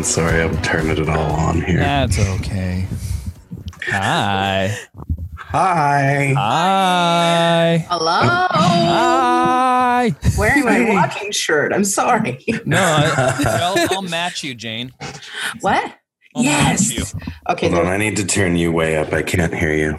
on. Sorry, I'm turning it all on here. That's okay. Hi. Hi. Hi. Hello. Hi. Wearing my walking shirt. I'm sorry. No, I, I'll, I'll match you, Jane. What? I'll match you. yes. Okay. Hold on, I need to turn you way up. I can't hear you.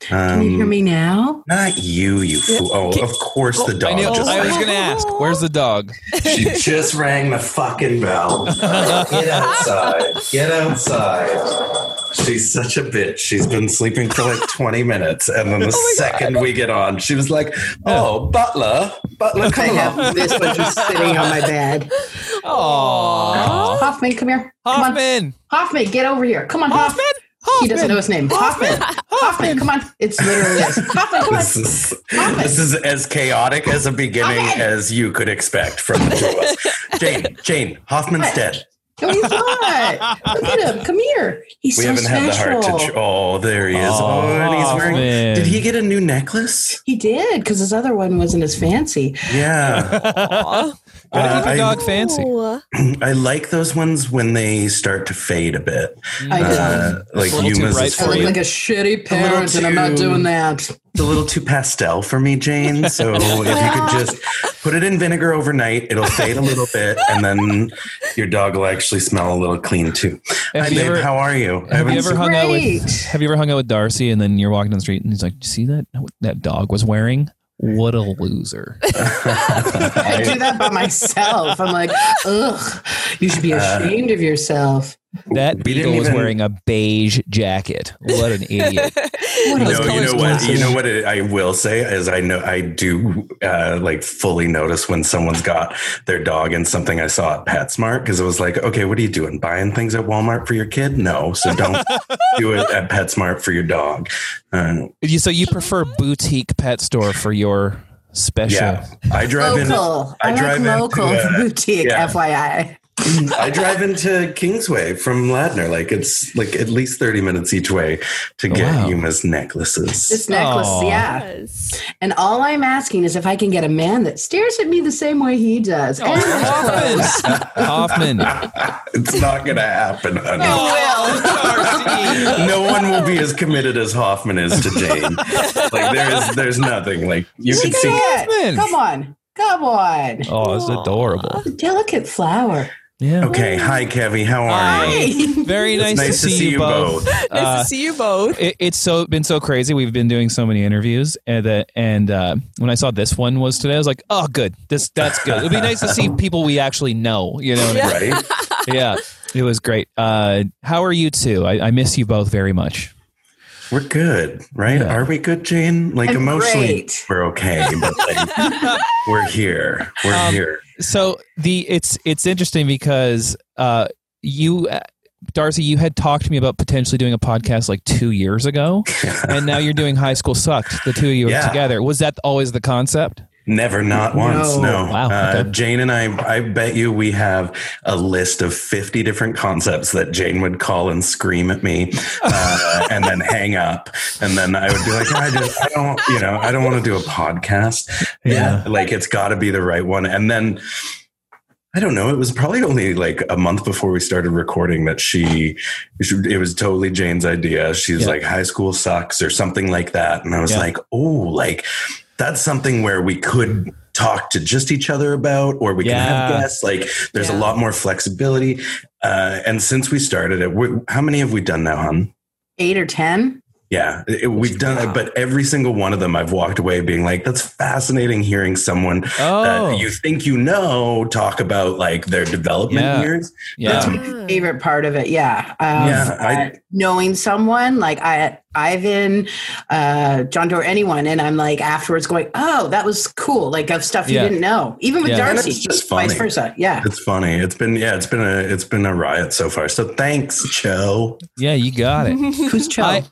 Can you hear Um, me now? Not you, you fool. Oh, of course the I dog knew. just I was going to ask. Where's the dog? She just rang the fucking bell. Get outside. Get outside. She's such a bitch. She's been sleeping for like 20 minutes. And then the second we get on, she was like, Oh, Butler. Butler, I come on. have this one just sitting on my bed. Aww. Hoffman, come here. Come on. Hoffman. Hoffman, get over here. Come on, Hoffman. Hoffman. He doesn't know his name. Hoffman. Hoffman, come on. It's literally this. Hoffman, come on. This is, this is as chaotic as a beginning Okay. as you could expect from the two of us. Jane, Jane, Hoffman's What? dead. No, he's not. Look at him. Come here. He's We so haven't had the heart to. Ch- oh, there he is. Oh, and he's wearing. Hoffman. Did he get a new necklace? He did because his other one wasn't as fancy. Yeah. Aw. Gotta Uh, keep your I- dog fancy. I like those ones when they start to fade a bit. I know. Uh, like a little Yuma's bright is I for look you. like a shitty little parent, and I'm not doing that. It's a little too pastel for me, Jane. So if you could just put it in vinegar overnight, it'll fade a little bit, and then your dog will actually smell a little clean too. Have Hi, babe. ever- how are you? Have you ever seen- hung out with Have you ever hung out with Darcy and then you're walking down the street and he's like, "Do you see that what that dog was wearing? What a loser!" I do that by myself. I'm like, ugh, you should be uh, ashamed of yourself. That We beagle was even- wearing a beige jacket. What an idiot! What No, you know what? You know what it, I will say is I know I do uh, like fully notice when someone's got their dog in something I saw at PetSmart because it was like, okay, what are you doing? Buying things at Walmart for your kid? No, so don't do it at PetSmart for your dog. You- so you prefer boutique pet store for your special? yeah, I drive in. local. I I, drive like into, local uh, boutique, yeah. FYI. I drive into Kingsway from Ladner. Like it's like at least thirty minutes each way to oh, get Wow. Yuma's necklaces. This necklace, Aw. yeah. Yes. And all I'm asking is if I can get a man that stares at me the same way he does. Oh, Hoffman. Hoffman. it's not gonna happen, honey. Oh, Darcy. no one will be as committed as Hoffman is to Jane. like there is, there's nothing. Like you Look can see. it. Hoffman. Come on. Come on. Oh, it's adorable. Delicate flower. Yeah. Okay, hi Kevy, how are you? Very nice, nice, to, see you both. Nice Uh, to see you both. it, it's so been so crazy. We've been doing so many interviews, and uh, and uh, when I saw this one was today, I was like, oh, good. This that's good. It'd be nice to see people we actually know. You know, what I mean? Right? yeah. It was great. Uh, how are you two? I, I miss you both very much. We're good, right? Yeah. Are we good, Jane? Like I'm emotionally, great. we're okay, but like we're here. We're Um, here. So the it's it's interesting because uh, you. uh, Darcy, you had talked to me about potentially doing a podcast like two years ago, and now you're doing High School Sucked. The two of you Yeah. are together. Was that always the concept? Never, not once. No. Wow, Uh, okay. Jane and I, I bet you we have a list of 50 different concepts that Jane would call and scream at me uh, and then hang up. And then I would be like, I, just, I don't, you know, I don't want to do a podcast. Yeah. Like it's got to be the right one. And then I don't know. It was probably only like a month before we started recording that she, it was totally Jane's idea. She's Yeah. like, high school sucks or something like that. And I was Yeah. like, oh, like that's something where we could talk to just each other about, or we can have Yeah. guests. Like there's a lot more flexibility. Uh, and since we started it, we, how many have we done now, hon? Eight or ten? Yeah, it- we've done it, but every single one of them, I've walked away being like, "That's fascinating." Hearing someone Oh, that you think you know talk about like their development Yeah. years. yeah. That's my Favorite part of it, yeah. Um, Yeah, I- knowing someone like I, Ivan, uh, John Doe, anyone, and I'm like afterwards going, "Oh, that was cool!" Like of stuff you Yeah. didn't know, even with Yeah. Darcy, it's just vice versa. Yeah, It's funny. It's been yeah, it's been a it's been a riot so far. So thanks, Cho. yeah, you got it. who's Cho? I-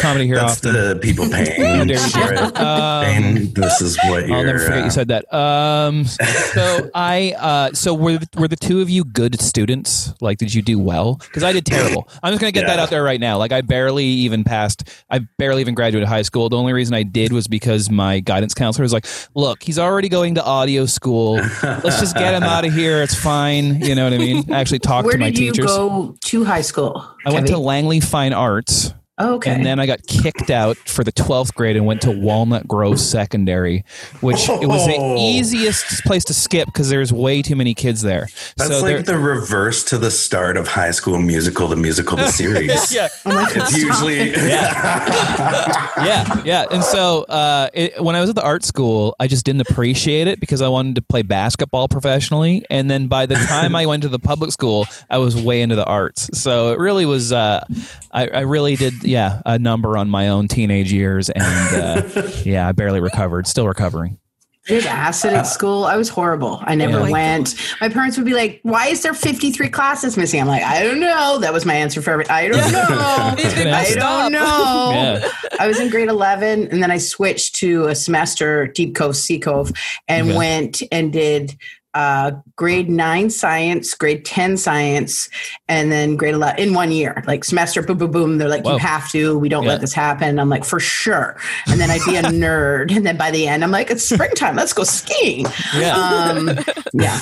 Comedy here That's often. the people paying dare you. for it. Um, And this is what you're. I'll never forget uh, you said that. Um, so I, uh, so were were the two of you good students? Like, did you do well? Because I did terrible. I'm just gonna get that out there right now. Like, I barely even passed I barely even graduated high school. The only reason I did was because my guidance counselor was like, "Look, he's already going to audio school. Let's just get him out of here. It's fine." You know what I mean? I actually talked to my teachers. Where did you teachers. go to high school? I went to Langley Fine Arts. Oh, okay. And then I got kicked out for the 12th grade and went to Walnut Grove Secondary, which it was the Oh. easiest place to skip because there's way too many kids there. That's so like the reverse to the start of High School Musical, the musical, the series. yeah, It's usually yeah, yeah. And so uh, it, when I was at the art school, I just didn't appreciate it because I wanted to play basketball professionally. And then by the time I went to the public school, I was way into the arts. So it really was. Uh, I, I really did, yeah, a number on my own teenage years, and uh, yeah, I barely recovered. Still recovering. I did acid at school. I was horrible. I never Yeah. Went. My parents would be like, "Why is there 53 classes missing?" I'm like, "I don't know." That was my answer for every. I don't know. I don't know. Yeah. I was in grade 11, and then I switched to a semester Deep Coast, Sea Cove, and Okay. went and did uh, grade nine science, grade 10 science, and then grade 11 in one year, like semester, boom, boom, boom. They're like, Whoa. you have to, we don't Yeah. let this happen. I'm like, for sure. And then I'd be a nerd. And then by the end, I'm like, it's springtime, let's go skiing. Yeah. Um, yeah.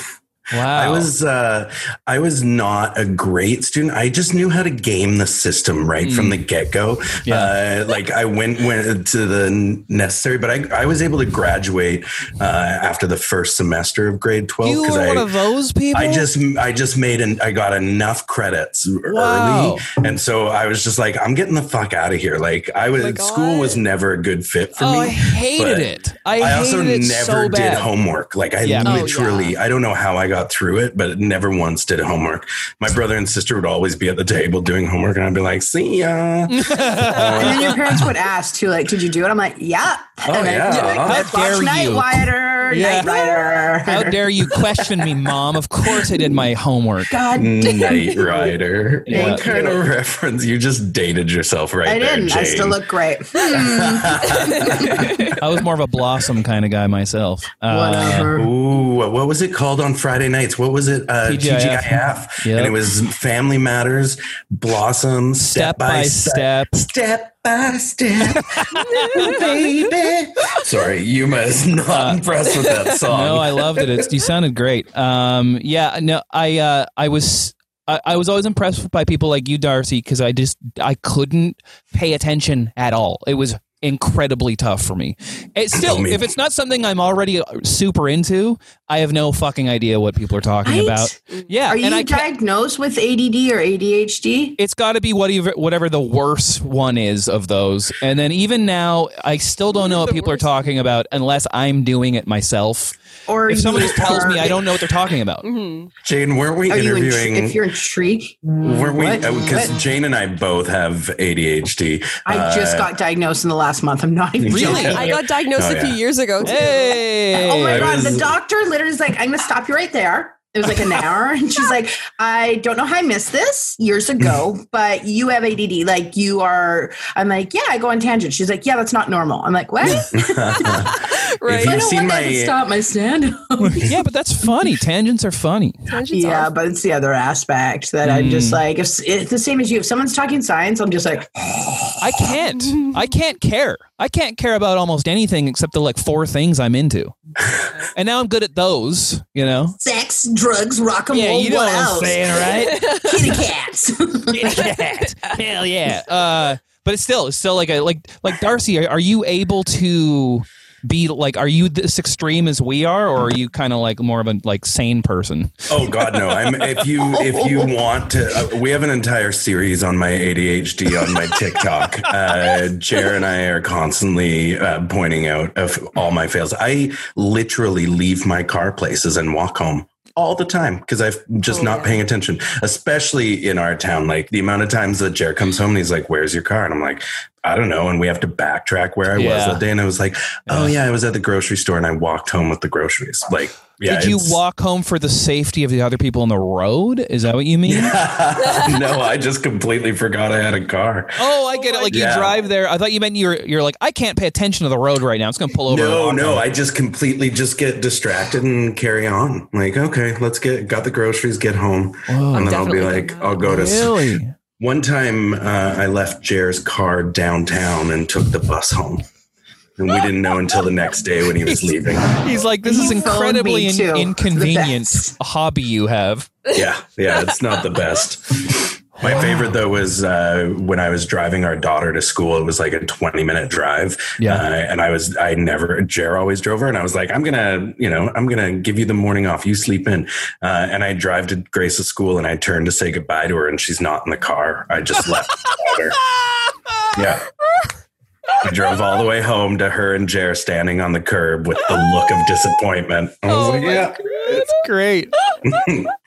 Wow. I was uh, I was not a great student. I just knew how to game the system right from the get go. Yeah. Uh, like I went went to the necessary, but I I was able to graduate uh, after the first semester of grade twelve You were I one of those people. I just I just made and I got enough credits Wow. early, and so I was just like I'm getting the fuck out of here. Like I was my school was never a good fit for oh, me. I hated it. I, I also never so did homework. Like I Yeah. Oh, literally, I don't know how I got through it, but never once did homework. My brother and sister would always be at the table doing homework, and I'd be like, "See ya." And then your parents would ask too, like, did you do it? I'm like, yeah. Oh, and then yeah. they're like, How let's watch dare Night you. Rider, Yeah. Knight Rider. How dare you question me, mom? Of course I did my homework. God Knight Rider. Yeah. What kind of reference? You just dated yourself right I there, didn't. I Jane. still look great. I was more of a blossom kind of guy myself. Uh, Whatever. Ooh, what was it called on Friday nights? What was it? Uh, TGIF. TGIF. Yep. And it was Family Matters, Blossom, Step, step by step. Step by step, no, baby. Sorry, Yuma is not impressed with that song. Uh, No, I loved it. It's, you sounded great. Um, yeah, no, I, uh, I was, I, I was always impressed by people like you, Darcy, because I just, I couldn't pay attention at all. It was incredibly tough for me. It's still, if it's not something I'm already uh, super into, I have no fucking idea what people are talking Right? about. Yeah, Are and I you can't. diagnosed with ADD or ADHD? It's got to be whatever whatever the worst one is of those. And then even now, I still don't know what people are talking about unless I'm doing it myself. Or If somebody just tells me, I don't know what they're talking about. Mhm. Jane, weren't we Are you intri- interviewing? if you're intrigued? weren't we? Because What? Jane and I both have ADHD. I just Uh, got diagnosed in the last month. I'm not even Really? joking. I got diagnosed Oh, a few yeah. years ago too. Hey! Oh my I god! was- the doctor literally is like, "I'm going to stop you right there." It was like an hour, and she's like, "I don't know how I missed this years ago, but you have ADD. Like you are." I'm like, "Yeah, I go on tangents." She's like, "Yeah, that's not normal." I'm like, "What?" Right. If I you've don't seen want that to my- stop my stand. yeah, but that's funny. Tangents are funny. Tangents yeah, are- but it's the other aspect that I'm just mm. like, if, it's the same as you. If someone's talking science, I'm just like, I can't. I can't care. I can't care about almost anything except the like four things I'm into. And now I'm good at those, you know? sex, drugs, rock and Yeah, roll. you know what what I'm saying, right? Kitty cats. Cat. Hell yeah. Uh, but it's still, it's still like a like like Darcy. Are, are you able to be like? Are you this extreme as we are, or are you kind of like more of a like sane person? Oh God, no! I'm if you if you want to, uh, we have an entire series on my ADHD on my TikTok. Uh, Jer and I are constantly uh, pointing out of all my fails. I literally leave my car places and walk home all the time because I'm just Oh, not yeah. paying attention. Especially in our town, like the amount of times that Jer comes home and he's like, "Where's your car?" and I'm like. I don't know. And we have to backtrack where I was that day. And I was like, oh, yeah, I was at the grocery store and I walked home with the groceries. Like, yeah. Did you walk home for the safety of the other people on the road? Is that what you mean? no, I just completely forgot I had a car. Oh, I get it. Like you drive there. I thought you meant you're you're like I can't pay attention to the road right now. I'm just gonna pull over. and No, no, home." I just completely just get distracted and carry on. Like, okay, let's get got the groceries, get home, Whoa. and then I'll be like. I'll go to. s- really. One time, uh, I left Jer's car downtown and took the bus home, and we didn't know until the next day when he was leaving. He's like, this is incredibly in- inconvenient hobby you have. Yeah, yeah, it's not the best. My favorite though was uh, when I was driving our daughter to school. It was like a twenty-minute drive, Yeah. uh, and I was I never Jer always drove her, and I was like, I'm gonna, you know, I'm gonna give you the morning off. You sleep in, uh, and I drive to Grace's school, and I turn to say goodbye to her, and she's not in the car. I just left her. Yeah. I drove all the way home to her and Jer standing on the curb with the look of disappointment. I was Oh like, my yeah, It's great.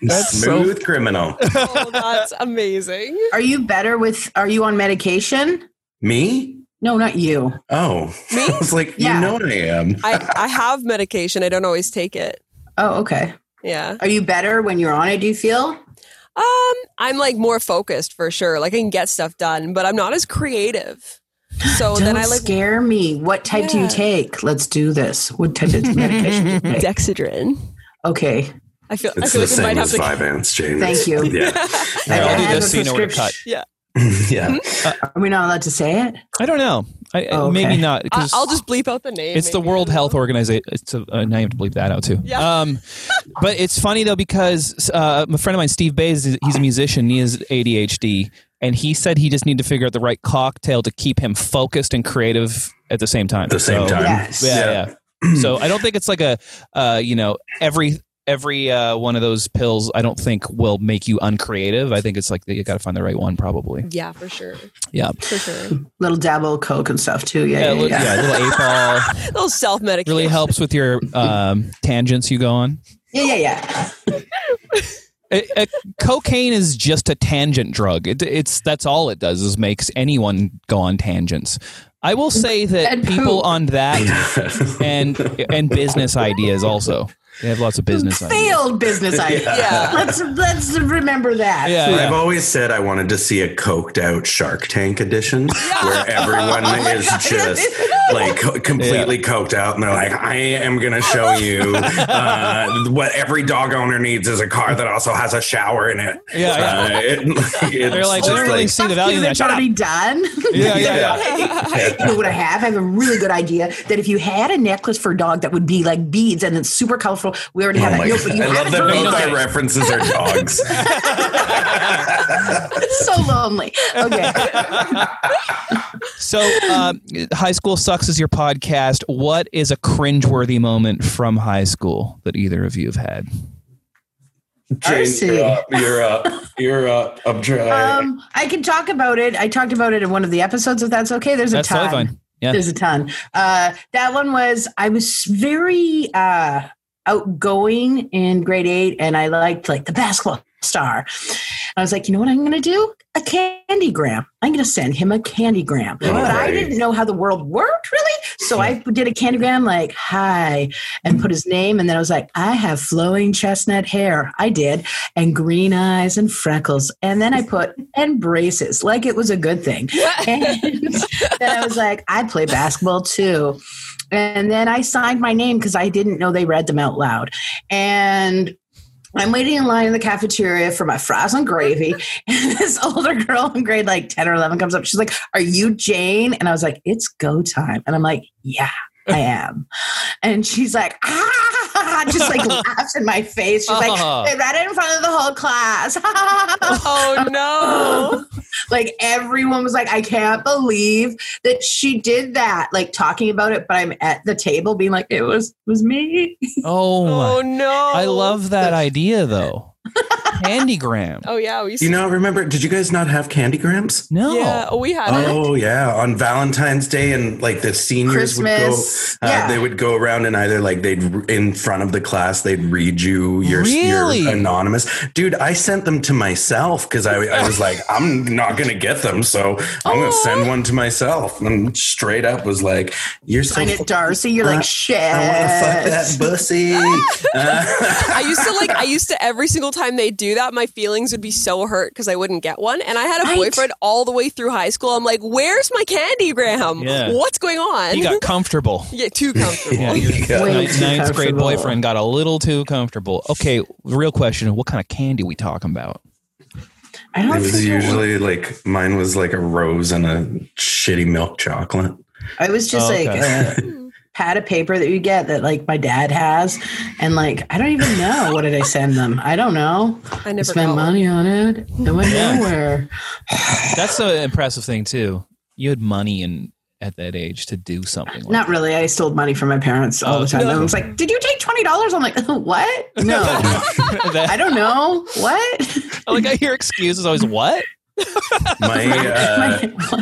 That's so- smooth criminal. Oh, that's amazing. Are you better with? Are you on medication? Me? No, not you. Oh, Me? I was like, Yeah. you know what I am. I, I have medication. I don't always take it. Oh, okay. Yeah. Are you better when you're on it? Do you feel? Um, I'm like more focused for sure. Like I can get stuff done, but I'm not as creative. So Don't then I like scare me. What type do you take? Let's do this. What type of medication do? Dexedrine. Okay. I feel I feel the like we might same have as to Vyvanse, James. Thank you. Yeah. Here, I'll do have this a so you know where to cut. prescription. yeah. Are we not allowed to say it? I don't know. I, Oh, okay. Maybe not. I, 'cause I'll just bleep out the name. It's the. World Health Organization. It's a, uh, now you have to bleep that out too. Yeah. Um, but it's funny though because uh, a friend of mine, Steve Bays, he's a musician. He has ADHD, and he said he just need to figure out the right cocktail to keep him focused and creative at the same time. At the same So- time. Yes. Yeah, yeah. so I don't think it's like a, uh, you know, every every uh, one of those pills. I don't think will make you uncreative. I think it's like you got to find the right one, probably. Yeah, for sure. Yeah, For sure. Little dabble of coke and stuff too. Yeah, yeah, yeah. yeah. yeah, little eight ball Little self medication. really helps with your um, tangents you go on. yeah, yeah, yeah. It, it- cocaine is just a tangent drug. It, it's that's all it does is makes anyone go on tangents. I will say that people on that and and business ideas also they have lots of business ideas. Failed business idea. Yeah. Let's let's remember that. Yeah, I've always said I wanted to see a coked out Shark Tank edition where everyone is just like co- completely coked out and they're like, I am going to show you uh, what every dog owner needs is a car that also has a shower in it. Yeah, yeah. Uh, it- it's They're like, just they don't really see the value in that. It's Shut up. already done. Yeah, yeah, yeah. you know what I have? I have a really good idea that if you had a necklace for a dog that would be like beads and it's super colorful, we already have Oh that. No, but you I have love that both our references are dogs. So lonely. Okay. So, um, high school sucks is your podcast. What is a cringeworthy moment from high school that either of you have had? James, Darcy. you're up. You're up. You're up. I'm trying. Um, I can talk about it. I talked about it in one of the episodes, if that's okay. There's a That's ton. totally fine. Yeah. There's a ton. Uh, that one was I was very uh, outgoing in grade eight, and I liked like the basketball star. I was like, you know what I'm going to do? A candygram. I'm going to send him a candygram. Oh, but I didn't know how the world worked really, so I did a candygram like hi, and put his name, and then I was like, I have flowing chestnut hair. I did, and green eyes and freckles, and then I put and braces, like it was a good thing. And then I was like, I play basketball too. And then I signed my name because I didn't know they read them out loud. And I'm waiting in line in the cafeteria for my fries and gravy. And this older girl in grade like 10 or 11 comes up. She's like, Are you Jane? And I was like, It's go time. And I'm like, Yeah, I am. And she's like, Ah, just like laughs in my face. She's like, uh-huh. They read it in front of the whole class. Oh no. like everyone was like, I can't believe that she did that. Like talking about it, but I'm at the table being like, it was was me. Oh, Oh no. I love that idea though. Candygram. Oh yeah, we. you know, remember, did you guys not have candygrams? No. Yeah. Oh, we had it. Oh yeah, on Valentine's Day and like the seniors Christmas, would go. Uh, yeah. They would go around and either like they'd in front of the class they'd read you your, Really? your anonymous. Dude, I sent them to myself because I, I was like, I'm not gonna get them, so I'm gonna send one to myself. And straight up was like, "You're so it, Darcy. You're Uh, like, shit. I want to fuck that bussy." Uh, I used to like. I used to every single time they do that, my feelings would be so hurt because I wouldn't get one. And I had a Right. boyfriend all the way through high school. I'm like, "Where's my candygram? Yeah. What's going on?" You got comfortable. yeah, too comfortable. Yeah, your Yeah. Way ninth, too ninth grade boyfriend got a little too comfortable. Okay, real question: What kind of candy we talking about? I don't It was think it usually like mine was like a rose and a shitty milk chocolate. I was just Oh, like okay. Uh, a pad of paper that you get that like my dad has, and like I don't even know what did I send them. I don't know. I I never spent got one. money on it. It went Yeah. nowhere. That's the impressive thing too. You had money and at that age to do something. Like Not really. I stole money from my parents all Oh, the time. no. I was like, "Did you take twenty dollars?" I'm like, "What? No. I don't know. What?" Like I hear excuses always. What? My uh, my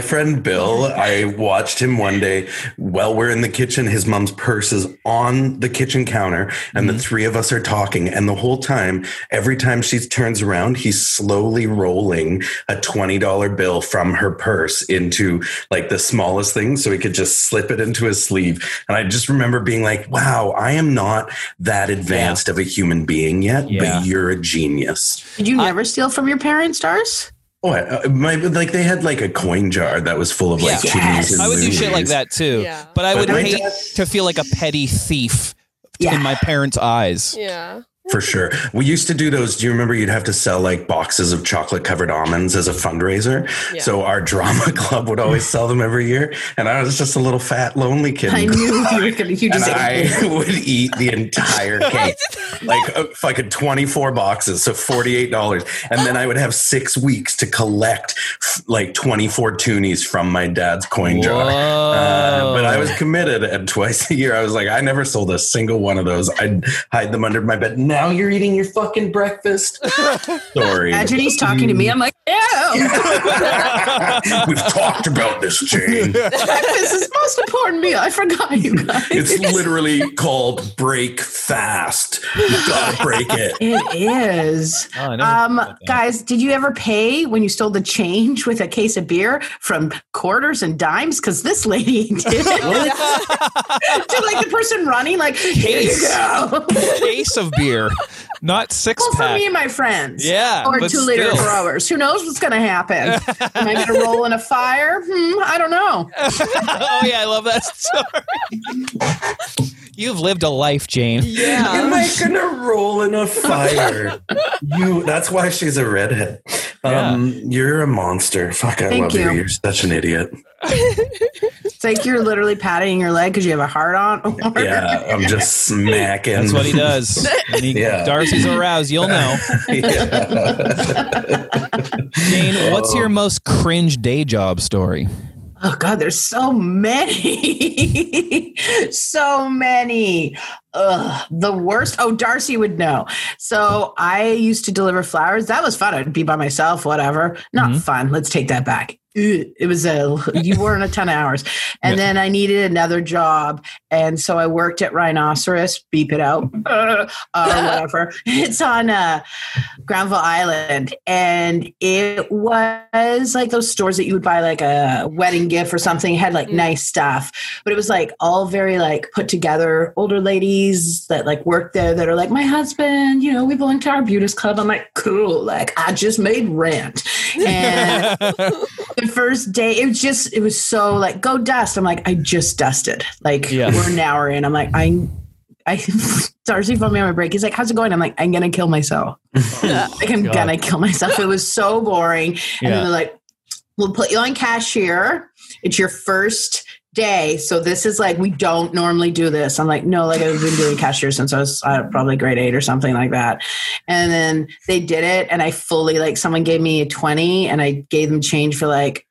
friend Bill, I watched him one day while we're in the kitchen. His mom's purse is on the kitchen counter, and the mm-hmm. three of us are talking. And the whole time, every time she turns around, he's slowly rolling a twenty dollar bill from her purse into like the smallest thing, so he could just slip it into his sleeve. And I just remember being like, "Wow, I am not that advanced of a human being yet, Yeah. but you're a genius." Did you never steal from your parents, Stars? Oh, I- uh, my like they had like a coin jar that was full of like Yeah. cheese. And I would do shit like that too. Yeah. But I But would my hate dad- to feel like a petty thief Yeah. in my parents' eyes. Yeah. For sure. We used to do those. Do you remember? You'd have to sell like boxes of chocolate covered almonds as a fundraiser. Yeah. So our drama club would always sell them every year, and I was just a little fat lonely kid. I knew you were gonna. You and just I would eat the entire cake, like uh, fucking twenty four boxes, so forty eight dollars, and then I would have six weeks to collect f- like twenty four toonies from my dad's coin jar. Uh, but I was committed, and twice a year I was like, I never sold a single one of those. I'd hide them under my bed. Now you're eating your fucking breakfast. Sorry, imagine he's talking to me. I'm like, ew. we've talked about this, Jane. Breakfast is most important meal. I forgot you guys. It's literally called break fast. You gotta break it. It is. Oh, Um, thought about that. guys, did you ever pay when you stole the change with a case of beer from quarters and dimes? Because this lady did. to like the person running, like, here you go. case of beer, not six Well, for me and my friends. Yeah, Or but two liter still. growers. Who knows what's going to happen? Am I going to roll in a fire? Hmm, I don't know. oh yeah, I love that story. You've lived a life, Jane. Yeah. Am I gonna roll in a fire? you. That's why she's a redhead. Um, You're a monster. Fuck, I Thank love you. you. You're such an idiot. It's like you're literally patting your leg because you have a heart on. Yeah, I'm just smacking. That's what he does. When he, Yeah. Darcy's aroused, you'll know. Jane, what's your most cringe day job story? Oh God, there's so many, so many. Ugh, the worst. Oh, Darcy would know. So I used to deliver flowers. That was fun. I'd be by myself, whatever. Not Mhm. fun. Let's take that back. Ugh, It was a you weren't a ton of hours, and Yeah. then I needed another job, and so I worked at Rhinoceros. Beep it out, uh, uh, whatever. It's on uh, Granville Island, and it was like those stores that you would buy like a wedding gift or something. It had like Mm. nice stuff, but it was like all very like put together older ladies that like work there that are like, my husband, you know, we belong to our beauty club. I'm like, cool. Like I just made rent, and the first day it was just it was so like go dust. I'm like, I just dusted. Like Yeah. we're an hour in. I'm like, I. I Darcy phoned me on my break. He's like, "How's it going?" I'm like, "I'm gonna kill myself." like I'm God. gonna kill myself. It was so boring. And Yeah. then they're like, we'll put you on cashier. It's your first day. So this is like, we don't normally do this. I'm like, no, like I've been doing cashier since I was uh, probably grade eight or something like that. And then they did it. And I fully, like, someone gave me a 20 and I gave them change for like,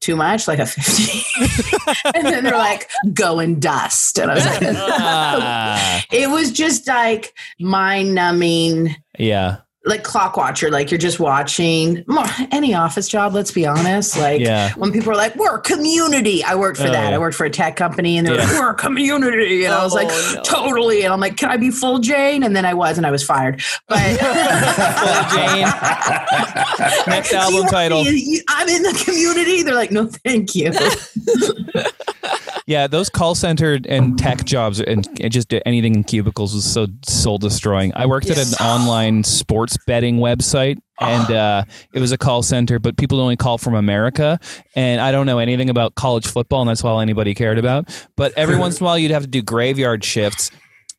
too much, like a 50. and then they're like, go and dust. And I was like, Ah, it was just like mind numbing yeah, like clock watcher, like you're just watching any office job. Let's be honest. Like Yeah. when people are like, "We're a community," I worked for Oh, that. yeah. I worked for a tech company, and they're Yeah. like, "We're a community," and I was Oh, like, no. "Totally." And I'm like, "Can I be full Jane?" And then I was, and I was fired. But full Jane. Next album title. you- I'm in the community. They're like, "No, thank you." Yeah, those call center and tech jobs and and just anything in cubicles was so soul destroying. I worked at an online sports betting website and uh, it was a call center, but people only call from America. And I don't know anything about college football, and that's all anybody cared about. But every once in a while, you'd have to do graveyard shifts.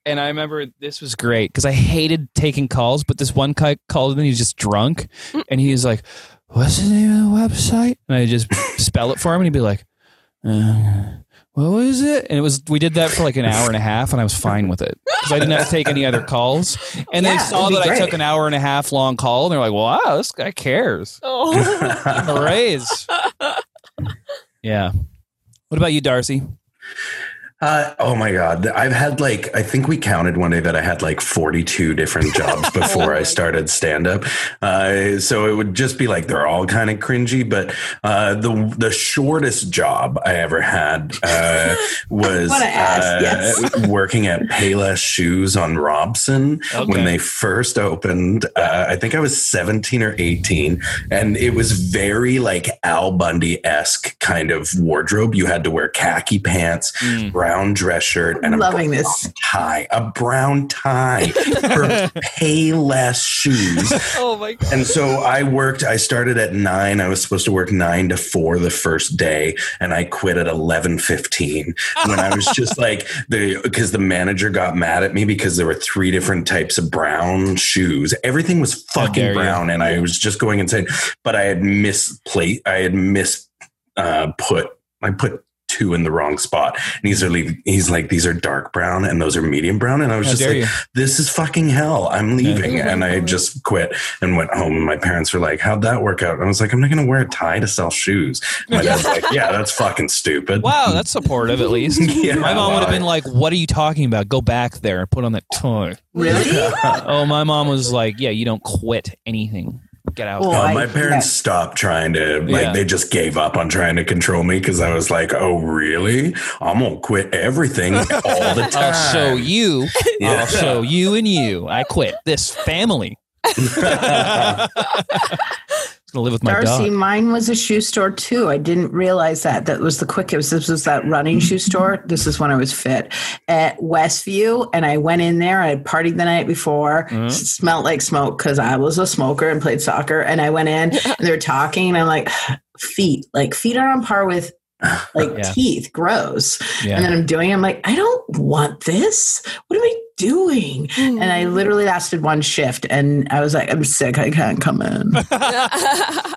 and I remember this was great because I hated taking calls, but this one guy called and he was just drunk, and he was like, "What's the name of the website?" And I just spell it for him, and he'd be like, uh, "What was it?" And it was we did that for like an hour and a half, and I was fine with it because I didn't have to take any other calls. And Yeah, they saw it'd be that I took an hour and a half long call, and they're like, "Wow, this guy cares." Oh. A raise. yeah. What about you, Darcy? Uh, oh my god, I've had like I think we counted one day that I had like forty-two different jobs before I started stand-up. Uh, so it would just be like they're all kind of cringy. But uh, the the shortest job I ever had uh, was ask, uh, yes. working at Payless Shoes on Robson Okay. when they first opened. Uh, I think I was seventeen or eighteen, and it was very like Al Bundy esque kind of wardrobe. You had to wear khaki pants Mm. brown dress shirt and a Loving brown this. tie, a brown tie for pay less shoes. oh my god. And so I worked, I started at nine. I was supposed to work nine to four the first day, and I quit at eleven fifteen when I was just like the because the manager got mad at me because there were three different types of brown shoes. Everything was How dare fucking you. brown, and I was just going insane. But I had misplaced I had mis uh, put I put two in the wrong spot. And he's like, he's like, these are dark brown and those are medium brown. And I was How just like, you? this is fucking hell. I'm leaving. Yeah. And I just quit and went home. And my parents were like, how'd that work out? And I was like, I'm not going to wear a tie to sell shoes. And my dad's like, yeah, that's fucking stupid. Wow, that's supportive at least. Yeah, my mom would have been like, "What are you talking about? Go back there and put on that tie." Really? oh, my mom was like, "Yeah, you don't quit anything. Get out." Well, Uh, I- my parents yeah. stopped trying to like Yeah. they just gave up on trying to control me because I was like, oh really? I'm gonna quit everything all the time. I'll show you. Yeah. I'll show you and you. I quit this family. gonna live with my Darcy, dog. mine was a shoe store too. I didn't realize that. That was the quickest. This was that running shoe store. This is when I was fit at Westview, and I went in there. I had partied the night before. Mhm. Smelled like smoke because I was a smoker and played soccer. And I went in, and they're talking, and I'm like, feet, like feet are on par with like Yeah. teeth. Gross. Yeah. And then I'm doing. I'm like, I don't want this. What am I doing? And I literally lasted one shift, and I was like, I'm sick. I can't come in.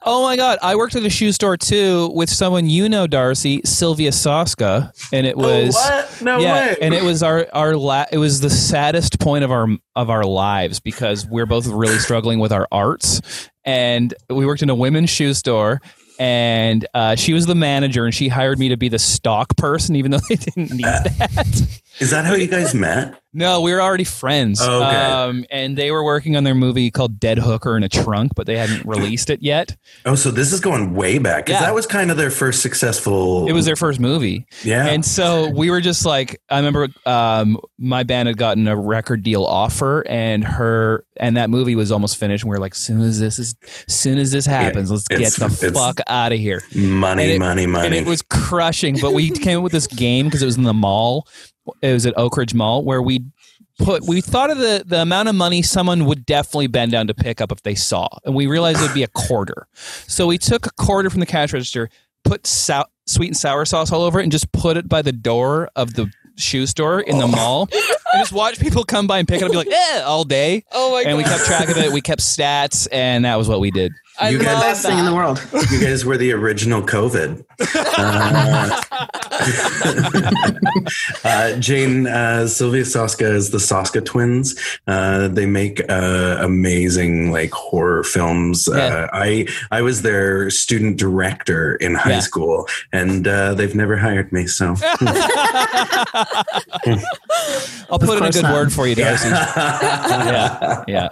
Oh my god, I worked at a shoe store too with someone you know, Darcy, Sylvia Soska, and it was Oh, what? No yeah, way. and it was our our la- it was the saddest point of our of our lives because we're both really struggling with our arts, and we worked in a women's shoe store. And uh, she was the manager, and she hired me to be the stock person, even though they didn't need that. Is that how you guys met? No, we were already friends. Oh, okay. Um, and they were working on their movie called Dead Hooker in a Trunk, but they hadn't released it yet. Oh, so this is going way back because Yeah. that was kind of their first successful. It was their first movie. yeah. And so we were just like, I remember um, my band had gotten a record deal offer, and her and that movie was almost finished. And we were like, soon as this is, soon as this happens, let's get the fuck out of here. money, it- money, money. And it was crushing. But we came up with this game because it was in the mall. It was at Oak Ridge Mall where we put we thought of the the amount of money someone would definitely bend down to pick up if they saw, and we realized it would be a quarter. So we took a quarter from the cash register, put sou- sweet and sour sauce all over it, and just put it by the door of the shoe store in the mall, and just watch people come by and pick it up, and be like, "Eh," all day. oh my And god. we kept track of it. We kept stats, and that was what we did. I You guys- love Best thing in the world. you guys were the original COVID. Uh, uh, Jane, uh, Sylvia Soska is the Soska twins. Uh, they make uh, amazing like horror films. Yeah. Uh, I I was their student director in high Yeah. school, and uh, they've never hired me. So I'll put in a good not. word for you, Darcy. yeah, yeah.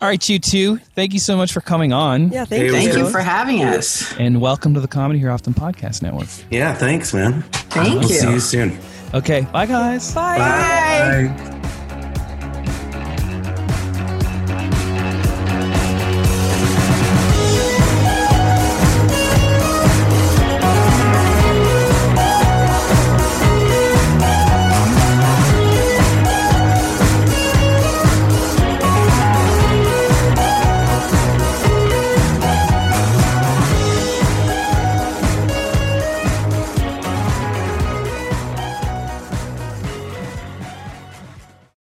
All right, you two. Thank you so much for coming on, Yeah, thank Hey, you. Thank you for having us. and welcome to the Comedy Here Often Podcast Network. yeah, thanks, man. Thank We'll you. see you soon. Okay, bye, guys. Bye. Bye. Bye.